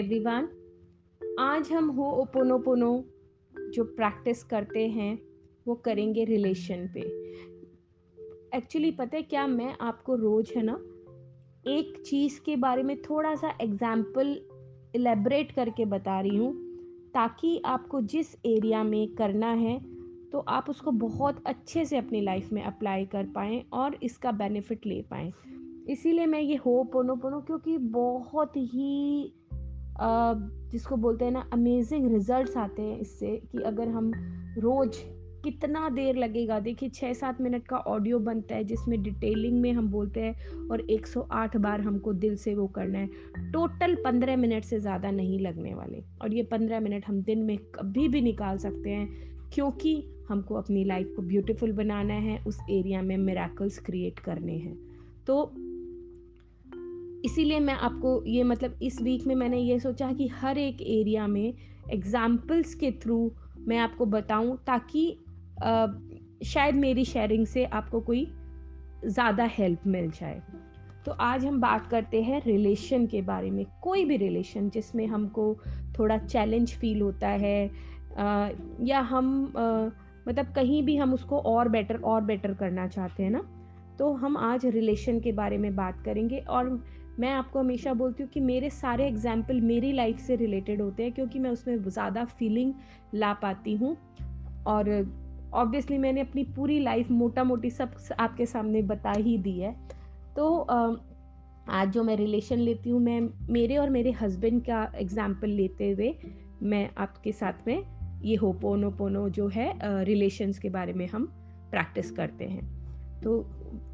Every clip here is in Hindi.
एवरीवन आज हम हो ओपोनोपोनो जो प्रैक्टिस करते हैं, वो करेंगे रिलेशन पे। एक्चुअली पता है क्या मैं आपको रोज़, है ना, एक चीज़ के बारे में थोड़ा सा एग्ज़ाम्पल एलेबरेट करके बता रही हूँ, ताकि आपको जिस एरिया में करना है तो आप उसको बहुत अच्छे से अपनी लाइफ में अप्लाई कर पाएँ और इसका बेनिफिट ले पाएँ। इसीलिए मैं ये हो पोनो पोनो क्योंकि बहुत ही जिसको बोलते हैं ना अमेजिंग रिजल्ट्स आते हैं इससे कि अगर हम रोज़ कितना देर लगेगा। देखिए छः सात मिनट का ऑडियो बनता है जिसमें डिटेलिंग में हम बोलते हैं और 108 बार हमको दिल से वो करना है। टोटल पंद्रह मिनट से ज़्यादा नहीं लगने वाले। और ये पंद्रह मिनट हम दिन में कभी भी निकाल सकते हैं क्योंकि हमको अपनी लाइफ को ब्यूटीफुल बनाना है, उस एरिया में मेराकल्स क्रिएट करने हैं। तो इसीलिए मैं आपको ये मतलब इस वीक में मैंने ये सोचा कि हर एक एरिया में एग्जाम्पल्स के थ्रू मैं आपको बताऊँ ताकि आ, शायद मेरी शेयरिंग से आपको कोई ज़्यादा हेल्प मिल जाए। तो आज हम बात करते हैं रिलेशन के बारे में कोई भी रिलेशन जिसमें हमको थोड़ा चैलेंज फील होता है आ, या हम आ, मतलब कहीं भी हम उसको और बेटर और बेटर करना चाहते हैं ना तो हम आज रिलेशन के बारे में बात करेंगे और मैं आपको हमेशा बोलती हूँ कि मेरे सारे एग्ज़ाम्पल मेरी लाइफ से रिलेटेड होते हैं क्योंकि मैं उसमें ज़्यादा फीलिंग ला पाती हूँ। और ऑब्वियसली मैंने अपनी पूरी लाइफ मोटा मोटी सब आपके सामने बता ही दी है। तो आज जो मैं रिलेशन लेती हूँ, मैं मेरे और मेरे हस्बैंड का एग्ज़ाम्पल लेते हुए मैं आपके साथ में ये हो पोनो पोनो जो है रिलेशंस के बारे में हम प्रैक्टिस करते हैं। तो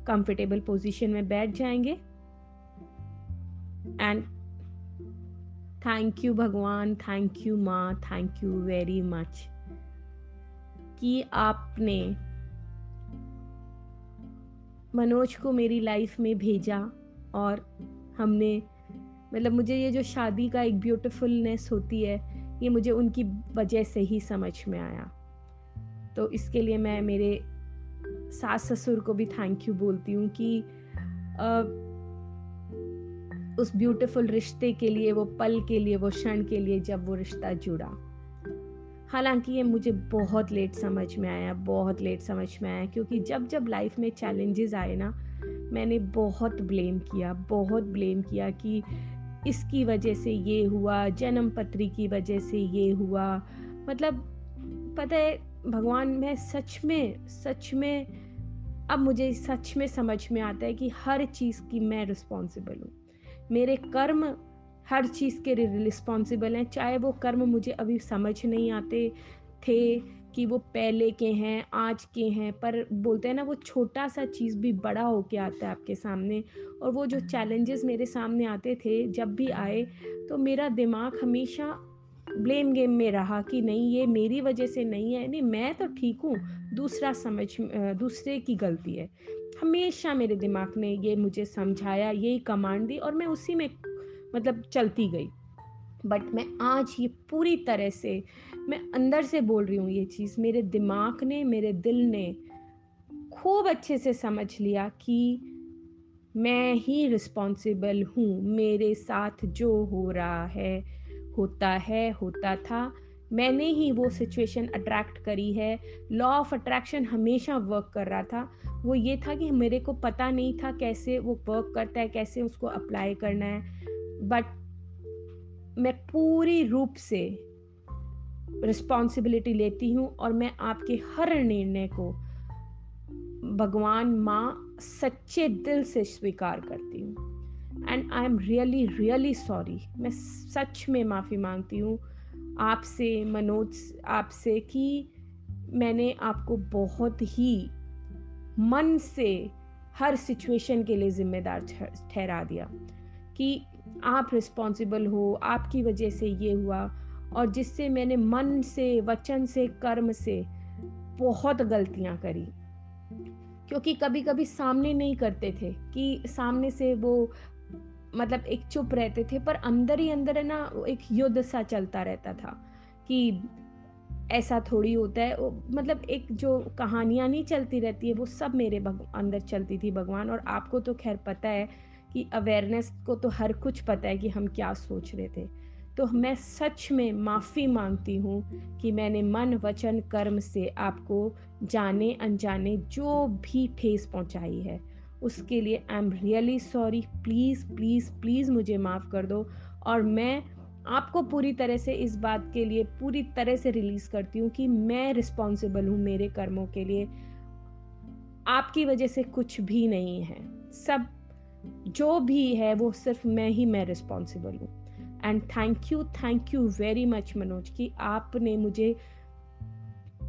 कंफर्टेबल पोजीशन में बैठ जाएँगे। एंड थैंक यू भगवान थैंक यू माँ थैंक यू वेरी मच कि आपने मनोज को मेरी लाइफ में भेजा और हमने मतलब मुझे ये जो शादी का एक ब्यूटीफुलनेस होती है ये मुझे उनकी वजह से ही समझ में आया। तो इसके लिए मैं मेरे सास ससुर को भी थैंक यू बोलती हूँ कि आ, उस ब्यूटीफुल रिश्ते के लिए, वो पल के लिए, वो क्षण के लिए जब वो रिश्ता जुड़ा। हालाँकि ये मुझे बहुत लेट समझ में आया, बहुत लेट समझ में आया, क्योंकि जब जब लाइफ में चैलेंजेस आए ना, मैंने बहुत ब्लेम किया, बहुत ब्लेम किया कि इसकी वजह से ये हुआ, जन्म पत्री की वजह से ये हुआ। मतलब पता है, भगवान, मैं सच में सच में, अब मुझे सच में समझ में आता है कि हर चीज़ की मैं रिस्पॉन्सिबल हूँ। मेरे कर्म हर चीज़ के रिस्पॉन्सिबल हैं। चाहे वो कर्म मुझे अभी समझ नहीं आते थे कि वो पहले के हैं आज के हैं पर बोलते हैं ना वो छोटा सा चीज़ भी बड़ा होके आता है आपके सामने। और वो जो चैलेंजेस मेरे सामने आते थे जब भी आए तो मेरा दिमाग हमेशा ब्लेम गेम में रहा कि नहीं, ये मेरी वजह से नहीं है। नहीं, मैं तो ठीक हूँ, दूसरा समझ दूसरे की गलती है। हमेशा मेरे दिमाग ने ये मुझे समझाया, यही कमांड दी और मैं उसी में मतलब चलती गई। बट मैं आज ये पूरी तरह से, मैं अंदर से बोल रही हूँ ये चीज़, मेरे दिमाग ने, मेरे दिल ने खूब अच्छे से समझ लिया कि मैं ही रिस्पॉन्सिबल हूँ, मेरे साथ जो हो रहा है। होता है, होता था। मैंने ही वो सिचुएशन अट्रैक्ट करी है। लॉ ऑफ़ अट्रैक्शन हमेशा वर्क कर रहा था। वो ये था कि मेरे को पता नहीं था कैसे वो वर्क करता है, कैसे उसको अप्लाई करना है। बट मैं पूरी रूप से रिस्पॉन्सिबिलिटी लेती हूँ और मैं आपके हर निर्णय को भगवान माँ सच्चे दिल से स्वीकार करती हूँ। And I am really really sorry मैं सच में माफ़ी मांगती हूँ आपसे, मनोज, आपसे कि मैंने आपको बहुत ही मन से हर सिचुएशन के लिए ज़िम्मेदार ठहरा दिया कि आप रिस्पॉन्सिबल हो, आपकी वजह से ये हुआ और जिससे मैंने मन से, वचन से, कर्म से बहुत गलतियाँ करी। क्योंकि कभी कभी सामने नहीं करते थे कि सामने से वो मतलब एक चुप रहते थे, पर अंदर ही अंदर है ना एक युद्ध सा चलता रहता था कि ऐसा थोड़ी होता है। मतलब एक जो कहानियाँ नहीं चलती रहती है, वो सब मेरे अंदर चलती थी भगवान। और आपको तो खैर पता है कि अवेयरनेस को तो हर कुछ पता है कि हम क्या सोच रहे थे। तो मैं सच में माफ़ी मांगती हूँ कि मैंने मन, वचन, कर्म से आपको जाने, अनजाने जो भी ठेस पहुँचाई है उसके लिए I am really sorry please please please मुझे माफ़ कर दो। और मैं आपको पूरी तरह से इस बात के लिए पूरी तरह से रिलीज़ करती हूँ कि मैं रिस्पॉन्सिबल हूँ मेरे कर्मों के लिए। आपकी वजह से कुछ भी नहीं है। सब, जो भी है, वो सिर्फ़ मैं ही, मैं रिस्पॉन्सिबल हूँ। And thank you thank you very much Manoj, कि आपने मुझे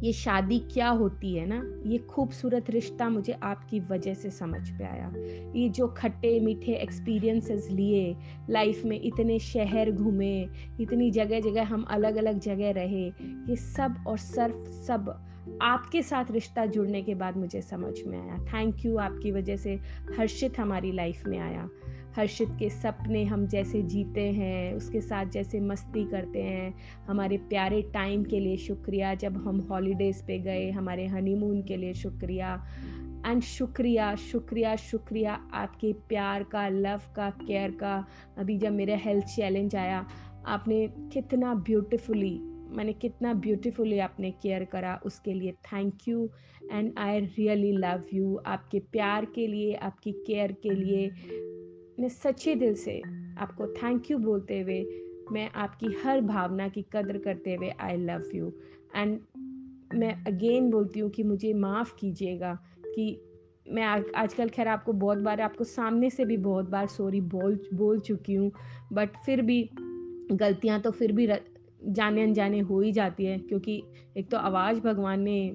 ये शादी क्या होती है ना, ये खूबसूरत रिश्ता मुझे आपकी वजह से समझ पे आया। ये जो खट्टे मीठे एक्सपीरियंसेस लिए लाइफ में इतने शहर घूमे, इतनी जगह जगह हम अलग अलग जगह रहे, ये सब और सर्फ सब आपके साथ रिश्ता जुड़ने के बाद मुझे समझ में आया। थैंक यू आपकी वजह से हर्षित हमारी लाइफ में आया। हर्षित के सपने हम जैसे जीते हैं, उसके साथ जैसे मस्ती करते हैं। हमारे प्यारे टाइम के लिए शुक्रिया, जब हम हॉलीडेज़ पे गए, हमारे हनीमून के लिए शुक्रिया। एंड शुक्रिया शुक्रिया शुक्रिया आपके प्यार का, लव का, केयर का। अभी जब मेरा हेल्थ चैलेंज आया, आपने कितना ब्यूटिफुली मैंने कितना ब्यूटीफुली आपने केयर करा उसके लिए thank you and I really love you आपके प्यार के लिए, आपकी केयर के लिए मैं सच्चे दिल से आपको थैंक यू बोलते हुए, मैं आपकी हर भावना की कदर करते हुए आई लव यू एंड मैं अगेन बोलती हूँ कि मुझे माफ़ कीजिएगा कि मैं आजकल खैर आपको बहुत बार, आपको सामने से भी बहुत बार सॉरी बोल बोल चुकी हूँ बट फिर भी गलतियाँ तो फिर भी जाने अनजाने हो ही जाती है, क्योंकि एक तो आवाज़ भगवान ने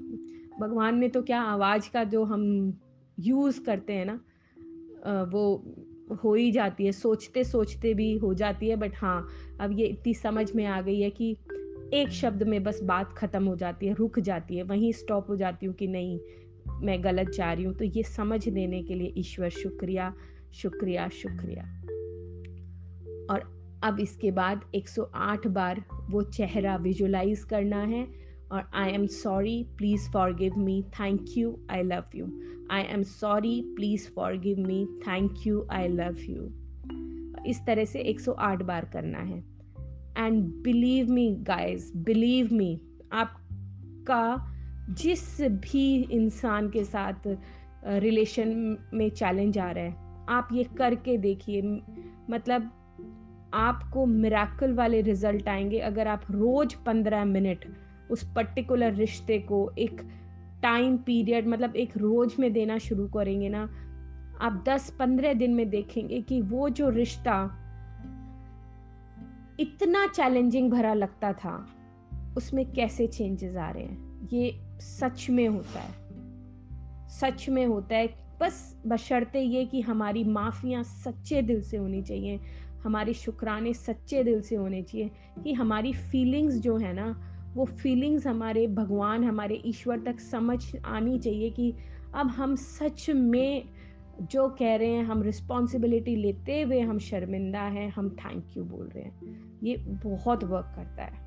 भगवान ने तो क्या आवाज़ का जो हम यूज़ करते हैं ना वो हो ही जाती है सोचते सोचते भी हो जाती है बट हाँ अब ये इतनी समझ में आ गई है कि एक शब्द में बस बात ख़त्म हो जाती है, रुक जाती है, वहीं स्टॉप हो जाती हूँ कि नहीं, मैं गलत जा रही हूँ। तो ये समझ देने के लिए ईश्वर शुक्रिया शुक्रिया शुक्रिया। और अब इसके बाद 108 बार वो चेहरा विजुलाइज करना है। और I am sorry please forgive me thank you I love you I am sorry please forgive me thank you I love you इस तरह से 108 बार करना है। And believe me guys believe me आपका जिस भी इंसान के साथ रिलेशन में चैलेंज आ रहा है, आप ये करके देखिए। मतलब आपको मिराकल वाले रिज़ल्ट आएँगे। अगर आप रोज पंद्रह मिनट उस पर्टिकुलर रिश्ते को एक टाइम पीरियड मतलब एक रोज में देना शुरू करेंगे ना, आप दस पंद्रह दिन में देखेंगे कि वो जो रिश्ता इतना चैलेंजिंग भरा लगता था, उसमें कैसे चेंजेस आ रहे हैं? ये सच में होता है। सच में होता है। बस बशर्ते ये कि हमारी माफियाँ सच्चे दिल से होनी चाहिए, हमारे शुक्राने सच्चे दिल से होने चाहिए कि हमारी फीलिंग्स जो है ना वो फीलिंग्स हमारे भगवान, हमारे ईश्वर तक समझ आनी चाहिए कि अब हम सच में जो कह रहे हैं, हम रिस्पॉन्सिबिलिटी लेते हुए हम शर्मिंदा हैं, हम थैंक यू बोल रहे हैं। ये बहुत वर्क करता है।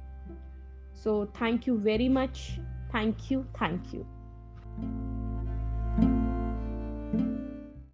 So thank you very much thank you thank you